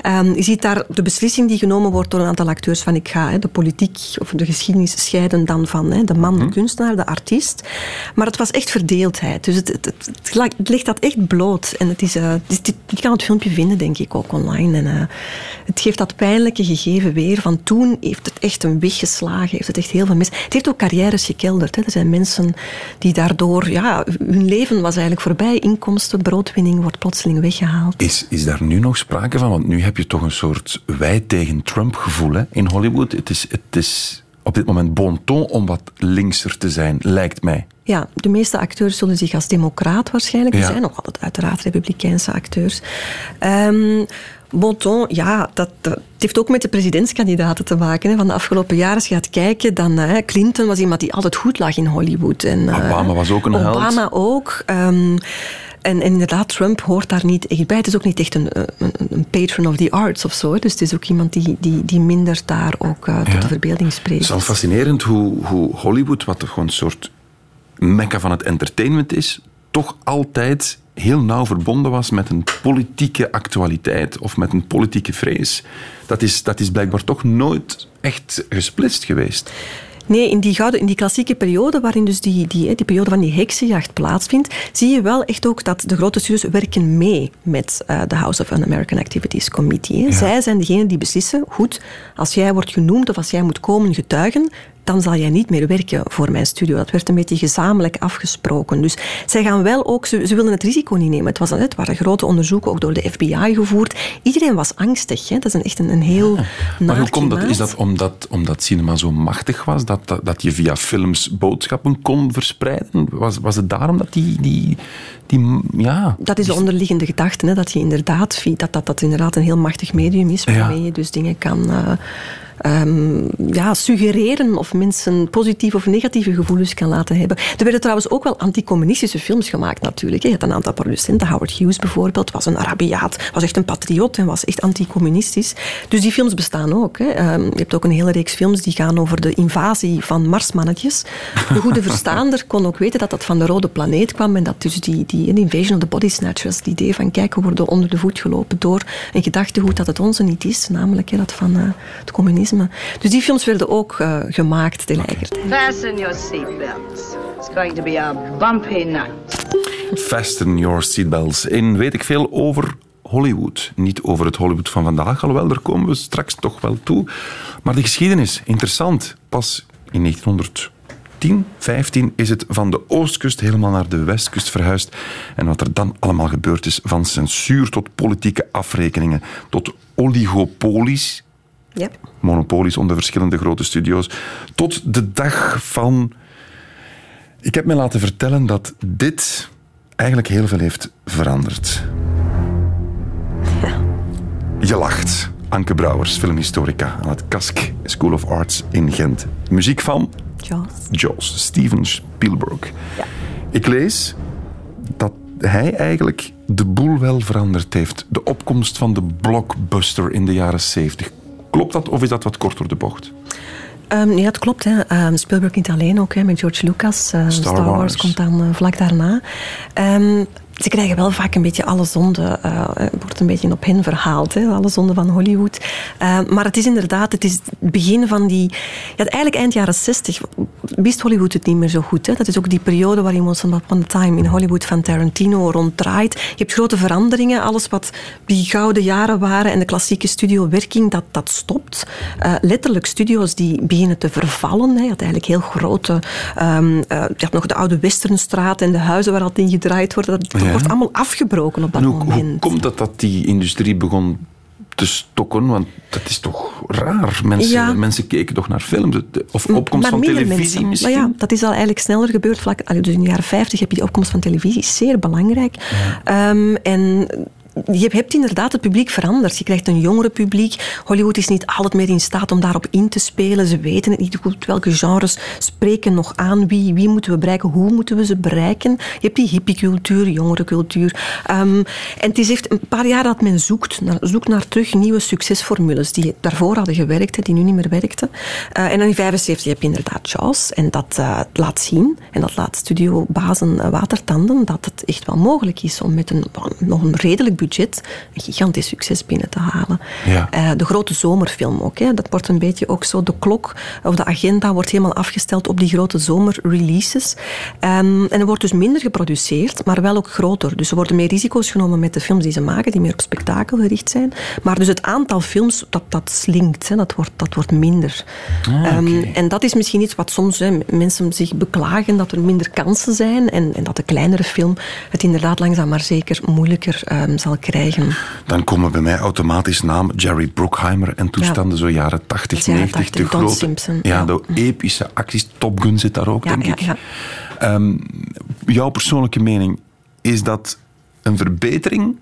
Ehm, je ziet daar de beslissing die genomen wordt door een aantal acteurs van ik ga hè, de politiek of de geschiedenis scheiden dan van hè, de man, de kunstenaar, de artiest. Maar het was echt verdeeldheid. Dus het, het, ligt dat echt bloot. En het is, eh, je kan het filmpje vinden, denk ik, ook online. En, eh, het geeft dat pijnlijke gegeven weer. Van toen heeft het echt een weg geslagen, heeft het echt heel veel mis. Het heeft ook carrières gekelderd. Hè. Er zijn mensen die daardoor, ja, hun leven was eigenlijk voorbij. Inkomsten, broodwinning wordt plotseling weggehaald. Is, is daar nu nog sprake van? Want nu heb je toch een soort wij tegen Trump gevoel hè, in Hollywood. Het is, het is op dit moment bon ton om wat linkser te zijn, lijkt mij. Ja, de meeste acteurs zullen zich als democraat waarschijnlijk. Er zijn nog altijd uiteraard republikeinse acteurs. Ehm Bonton, ja, dat, dat heeft ook met de presidentskandidaten te maken. Hè. Van de afgelopen jaren, als je gaat kijken, dan eh, Clinton was iemand die altijd goed lag in Hollywood. En, eh, Obama was ook een held. Obama ook. ehm, en, en inderdaad, Trump hoort daar niet echt bij. Het is ook niet echt een, een, een patron of the arts of zo. Dus het is ook iemand die, die, die minder daar ook eh, tot Ja. de verbeelding spreekt. Het is al fascinerend hoe, hoe Hollywood, wat toch gewoon een soort mekka van het entertainment is, toch altijd heel nauw verbonden was met een politieke actualiteit of met een politieke vrees. Dat is, dat is blijkbaar toch nooit echt gesplitst geweest. Nee, in die, gouden, in die klassieke periode, waarin dus die, die, die periode van die heksenjacht plaatsvindt, zie je wel echt ook dat de grote studios werken mee met eh, de House of Un-American Activities Committee. Zij zijn degenen die beslissen, goed, als jij wordt genoemd of als jij moet komen getuigen, dan zal jij niet meer werken voor mijn studio. Dat werd een beetje gezamenlijk afgesproken. Dus zij gaan wel ook, ze, ze wilden het risico niet nemen. Het, was, het waren grote onderzoeken, ook door de FBI gevoerd. Iedereen was angstig. Hè. Dat is een, echt een, een heel Maar naar hoe komt dat? Is dat omdat, omdat cinema zo machtig was, dat, dat, dat je via films boodschappen kon verspreiden? Was, was het daarom dat die... die, die ja, Dat is de onderliggende gedachte, hè, dat je inderdaad dat, dat dat inderdaad een heel machtig medium is, waarmee je dus dingen kan eh, ehm, ja, suggereren of mensen positieve of negatieve gevoelens kan laten hebben. Er werden trouwens ook wel anticommunistische films gemaakt natuurlijk. Je had een aantal producenten, Howard Hughes bijvoorbeeld, was een Arabiaat, was echt een patriot en was echt anticommunistisch. Dus die films bestaan ook. Hè. Ehm, je hebt ook een hele reeks films die gaan over de invasie van Marsmannetjes. De goede verstaander kon ook weten dat dat van de rode planeet kwam en dat dus die, die invasion of the body snatchers, het idee van kijk, we worden onder de voet gelopen door een gedachtegoed dat het onze niet is, namelijk hè, dat van eh, het communisme. Dus die films werden ook eh, gemaakt tegelijkertijd. Fasten your seatbelts. It's going to be a bumpy night. Fasten your seatbelts. In weet ik veel over Hollywood. Niet over het Hollywood van vandaag, alhoewel, daar komen we straks toch wel toe. Maar de geschiedenis, interessant. Pas in 1910, 15 is het van de oostkust helemaal naar de westkust verhuisd. En wat er dan allemaal gebeurd is, van censuur tot politieke afrekeningen, tot oligopolies, Ja. monopolies onder verschillende grote studio's, tot de dag van... Ik heb me laten vertellen dat dit eigenlijk heel veel heeft veranderd. Je lacht. Anke Brouwers, filmhistorica aan het Kask School of Arts in Gent. Muziek van Jaws. Jaws, Steven Spielberg. Ik lees dat hij eigenlijk de boel wel veranderd heeft. De opkomst van de blockbuster in de jaren 70. Klopt dat of is dat wat kort door de bocht? Um, ja, het klopt. Hè. Um, Spielberg niet alleen ook, hè, met George Lucas. Uh, Star, Star, Wars. komt dan uh, vlak daarna. Um, ze krijgen wel vaak een beetje alle zonde, uh, wordt een beetje op hen verhaald, hè, alle zonde van Hollywood. Uh, maar het is inderdaad, het is het begin van die, ja, eigenlijk eind jaren 60 wist Hollywood het niet meer zo goed. Hè. Dat is ook die periode waarin Once Upon a Time in Hollywood van Tarantino ronddraait. Je hebt grote veranderingen, alles wat die gouden jaren waren en de klassieke studiowerking, dat, dat stopt. Letterlijk studio's die beginnen te vervallen. Hè. Je had eigenlijk heel grote, um, je had nog de oude Westernstraat en de huizen waar altijd in gedraaid wordt. Dat. Wordt allemaal afgebroken op dat En hoe, moment. hoe komt het dat die industrie begon te stokken? Want dat is toch raar. Mensen, Ja. mensen keken toch naar films. Of opkomst maar van televisie mensen. misschien? Maar ja, dat is al eigenlijk sneller gebeurd. Vlak, dus in de jaren 50 heb je die opkomst van televisie, zeer belangrijk. Ehm, en je hebt inderdaad het publiek veranderd. Je krijgt een jongere publiek. Hollywood is niet altijd meer in staat om daarop in te spelen. Ze weten het niet goed. Welke genres spreken nog aan? Wie, wie moeten we bereiken? Hoe moeten we ze bereiken? Je hebt die hippiecultuur, jongerencultuur. Um, en het is echt een paar jaar dat men zoekt naar, zoekt naar terug nieuwe succesformules die daarvoor hadden gewerkt, die nu niet meer werkten. Uh, en dan in 75 heb je inderdaad Jaws. En dat uh, laat zien, en dat laat studiobazen uh, watertanden, dat het echt wel mogelijk is om met een, nog een redelijk budget een gigantisch succes binnen te halen. Ja. Uh, de grote zomerfilm ook. Hè. Dat wordt een beetje ook zo, de klok of de agenda wordt helemaal afgesteld op die grote zomerreleases. Um, en er wordt dus minder geproduceerd, maar wel ook groter. Dus er worden meer risico's genomen met de films die ze maken, die meer op spektakel gericht zijn. Maar dus het aantal films, dat, dat slinkt, hè. Dat, wordt, dat wordt minder. Ah, okay. um, en dat is misschien iets wat soms hè, mensen zich beklagen, dat er minder kansen zijn en, en dat de kleinere film het inderdaad langzaam maar zeker moeilijker um, zal krijgen. Dan komen bij mij automatisch naam Jerry Bruckheimer en toestanden, ja. zo jaren 80, jaren 90. 80, de Don grote, Simpson. Ja, Ja. de epische acties. Top Gun zit daar ook, denk ja, ik. ja. Um, jouw persoonlijke mening, is dat een verbetering,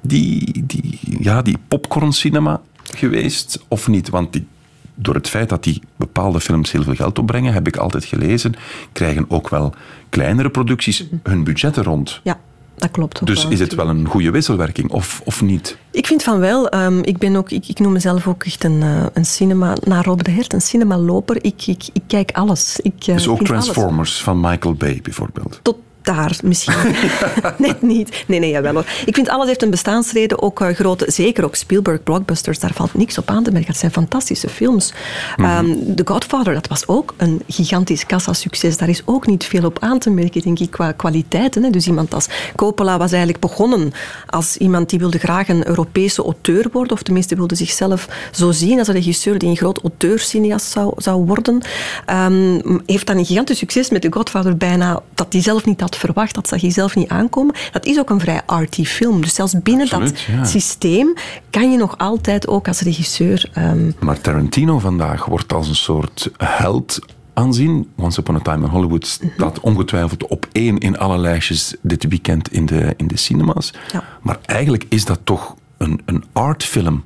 die, die, ja, die popcorn cinema geweest, of niet? Want die, door het feit dat die bepaalde films heel veel geld opbrengen, heb ik altijd gelezen, krijgen ook wel kleinere producties hun budgetten rond. Ja, dat klopt. ook Dus wel, is het wel een goede wisselwerking, of, of niet? Ik vind van wel. Um, ik, ben ook, ik, ik noem mezelf ook echt een, uh, een cinema, na Rob de Hert, een cinemaloper. Ik, ik, ik kijk alles. Ik, uh, dus ook Transformers alles. van Michael Bay bijvoorbeeld? Tot daar misschien. Net niet. Nee, nee, jawel hoor. Ik vind alles heeft een bestaansreden. Ook uh, grote, zeker ook Spielberg blockbusters, daar valt niks op aan te merken. Het zijn fantastische films. Mm -hmm. um, The Godfather, dat was ook een gigantisch kassasucces. Daar is ook niet veel op aan te merken, denk ik, qua kwaliteiten. Hè. Dus iemand als Coppola was eigenlijk begonnen als iemand die wilde graag een Europese auteur worden, of tenminste wilde zichzelf zo zien als een regisseur die een groot auteurcineast zou, zou worden. Um, heeft dan een gigantisch succes met The Godfather bijna, dat hij zelf niet had verwacht. Dat zag hij zelf niet aankomen. Dat is ook een vrij arty film. Dus zelfs binnen Absoluut, dat ja. systeem kan je nog altijd ook als regisseur... Um... Maar Tarantino vandaag wordt als een soort held aanzien. Once Upon a Time in Hollywood staat mm -hmm. ongetwijfeld op één in alle lijstjes dit weekend in de, in de cinema's. Ja. Maar eigenlijk is dat toch een, een artfilm.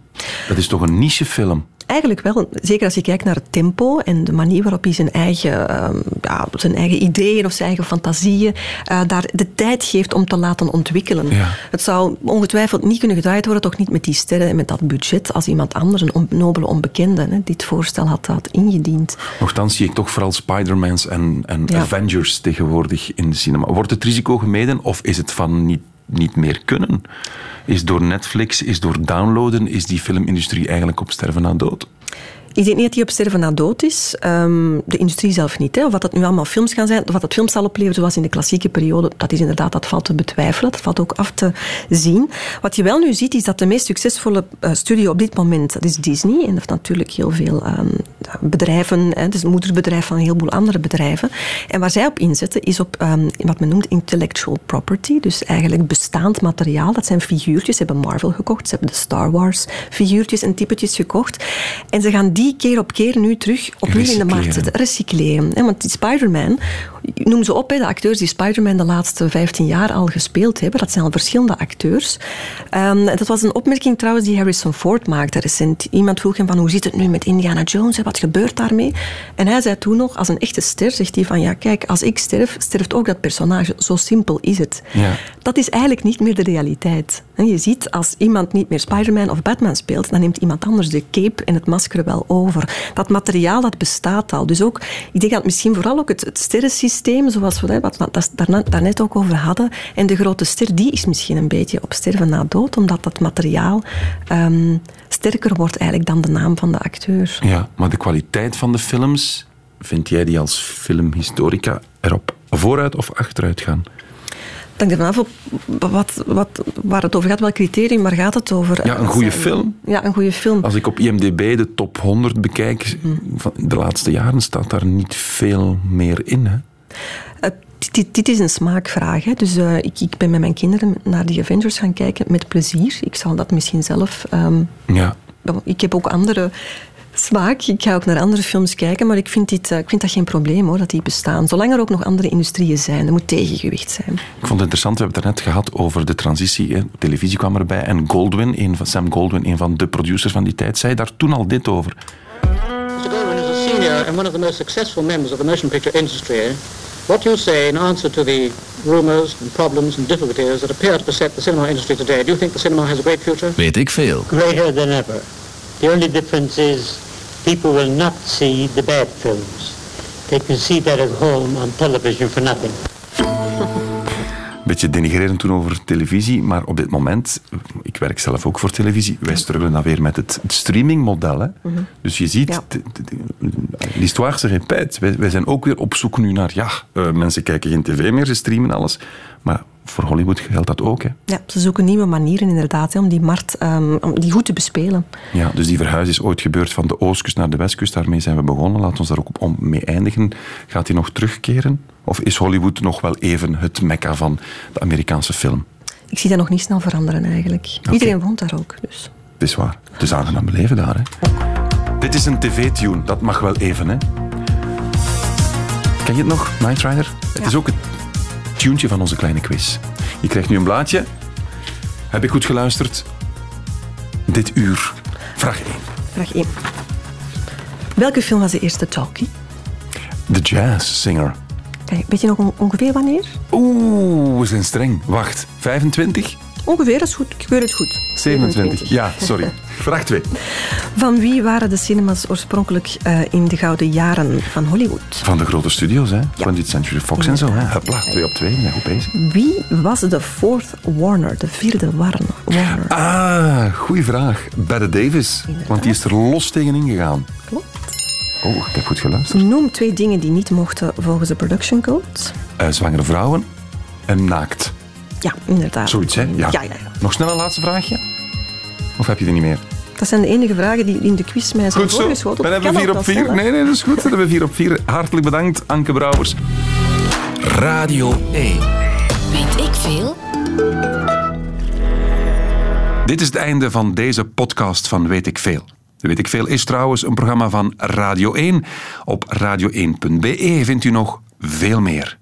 Dat is toch een nichefilm. Eigenlijk wel. Zeker als je kijkt naar het tempo en de manier waarop hij zijn eigen, um, ja, zijn eigen ideeën of zijn eigen fantasieën uh, daar de tijd geeft om te laten ontwikkelen. Ja. Het zou ongetwijfeld niet kunnen gedraaid worden, toch niet met die sterren en met dat budget, als iemand anders, een on nobele onbekende, hè, dit voorstel had, had ingediend. Nochtans zie ik toch vooral Spider-Mans en, en Ja. Avengers tegenwoordig in de cinema. Wordt het risico gemeden of is het van niet, niet meer kunnen? Is door Netflix, is door downloaden, is die filmindustrie eigenlijk op sterven na dood? Ik denk niet dat die op sterven na dood is. Um, de industrie zelf niet. Hè. Of wat dat nu allemaal films gaan zijn, of wat het films zal opleveren zoals in de klassieke periode, dat is inderdaad, dat valt te betwijfelen. Dat valt ook af te zien. Wat je wel nu ziet, is dat de meest succesvolle uh, studio op dit moment, dat is Disney. En dat heeft natuurlijk heel veel um, bedrijven. Hè. Het is een moederbedrijf van een heleboel andere bedrijven. En waar zij op inzetten, is op um, wat men noemt intellectual property. Dus eigenlijk bestaand materiaal. Dat zijn figuurtjes. Ze hebben Marvel gekocht. Ze hebben de Star Wars figuurtjes en typetjes gekocht. En ze gaan die keer op keer nu terug opnieuw in de markt zetten. Recycleren. Want die Spider-Man, noem ze op, de acteurs die Spider-Man de laatste 15 jaar al gespeeld hebben. Dat zijn al verschillende acteurs. Um, dat was een opmerking trouwens die Harrison Ford maakte recent. Iemand vroeg hem van hoe zit het nu met Indiana Jones? Wat gebeurt daarmee? En hij zei toen nog, als een echte ster, zegt hij van ja, kijk, als ik sterf, sterft ook dat personage. Zo simpel is het. Ja. Dat is eigenlijk niet meer de realiteit. Je ziet, als iemand niet meer Spider-Man of Batman speelt, dan neemt iemand anders de cape en het masker wel over. Dat materiaal dat bestaat al. Dus ook, ik denk dat misschien vooral ook het, het sterrensysteem, zoals we wat we daar, daarnet ook over hadden, en de grote ster, die is misschien een beetje op sterven na dood, omdat dat materiaal ehm, sterker wordt eigenlijk dan de naam van de acteur. Ja, maar de kwaliteit van de films, vind jij die als filmhistorica erop vooruit of achteruit gaan? Hangt er vanaf wat, wat, waar het over gaat, welk criterium, waar gaat het over? Ja, een goede film. Ja, een goede film. Als ik op IMDb de top 100 bekijk, van de laatste jaren staat daar niet veel meer in. Hè? Uh, dit, dit, is een smaakvraag. Hè. Dus uh, ik, ik, ben met mijn kinderen naar die Avengers gaan kijken met plezier. Ik zal dat misschien zelf... Um, ja. Ik heb ook andere smaak. Ik ga ook naar andere films kijken, maar ik vind, dit, eh, ik vind dat geen probleem hoor, dat die bestaan. Zolang er ook nog andere industrieën zijn. Er moet tegengewicht zijn. Ik vond het interessant, we hebben het net gehad over de transitie. Hè. Televisie kwam erbij en Goldwyn, een van, Sam Goldwyn, een van de producers van die tijd, zei daar toen al dit over. Mr. Goldwyn is a senior and one of the most successful members of the motion picture industry. What you say in answer to the rumors and problems and difficulties that appear to beset the cinema industry today, do you think the cinema has a great future? Weet ik veel. Greater than ever. The only difference is people will not see the bad films. They can see that at home on television for nothing. Beetje denigrerend toen over televisie, maar op dit moment, ik werk zelf ook voor televisie, wij struggelen dan weer met het, streamingmodel. Hè? Mm -hmm. Dus je ziet, ja. l'histoire se répète. Wij, wij, zijn ook weer op zoek nu naar, ja, uh, mensen kijken geen tv meer, ze streamen alles. Maar voor Hollywood geldt dat ook. Hè? Ja, ze zoeken nieuwe manieren inderdaad hè, om die markt um, om die goed te bespelen. Ja, dus die verhuis is ooit gebeurd van de oostkust naar de westkust. Daarmee zijn we begonnen. Laten we daar ook op mee eindigen. Gaat hij nog terugkeren? Of is Hollywood nog wel even het mekka van de Amerikaanse film? Ik zie dat nog niet snel veranderen eigenlijk. Okay. Iedereen woont daar ook. Dus. Het is waar. Het is aangenaam beleven daar. Hè? Dit is een tv-tune. Dat mag wel even. Hè? Ken je het nog, Night Rider? Het is ook het tuentje van onze kleine quiz. Je krijgt nu een blaadje. Heb ik goed geluisterd? Dit uur. Vraag 1. Vraag 1. Welke film was de eerste talkie? The Jazz Singer. Weet je nog ongeveer wanneer? Oeh, we zijn streng. Wacht, 25? Ongeveer, dat is goed. Ik keur het goed. 27, ja, sorry. Vraag 2. Van wie waren de cinemas oorspronkelijk uh, in de gouden jaren van Hollywood? Van de grote studios, hè? 20th Century Fox en zo. Hè? Hopla, 2 op 2, ja, goed bezig. Wie was de fourth Warner, de vierde Warner? Ah, goede vraag. Bette Davis. Inderdaad. Want die is er los tegenin gegaan. Klopt. Oh, ik heb goed geluisterd. Noem twee dingen die niet mochten volgens de production code. Uh, zwangere vrouwen en naakt. Ja, inderdaad. Zoiets, hè? Ja. Ja, ja, ja. Nog snel een laatste vraagje? Of heb je er niet meer? Dat zijn de enige vragen die in de quiz mij zijn goed zo. voorgeschoten. Dan hebben we vier op vier. Nee, nee, dat is goed. Dan hebben we vier op vier. Hartelijk bedankt, Anke Brouwers. Radio 1. Weet ik veel? Dit is het einde van deze podcast van Weet ik veel. Weet ik veel is trouwens een programma van Radio 1. Op radio1.be vindt u nog veel meer.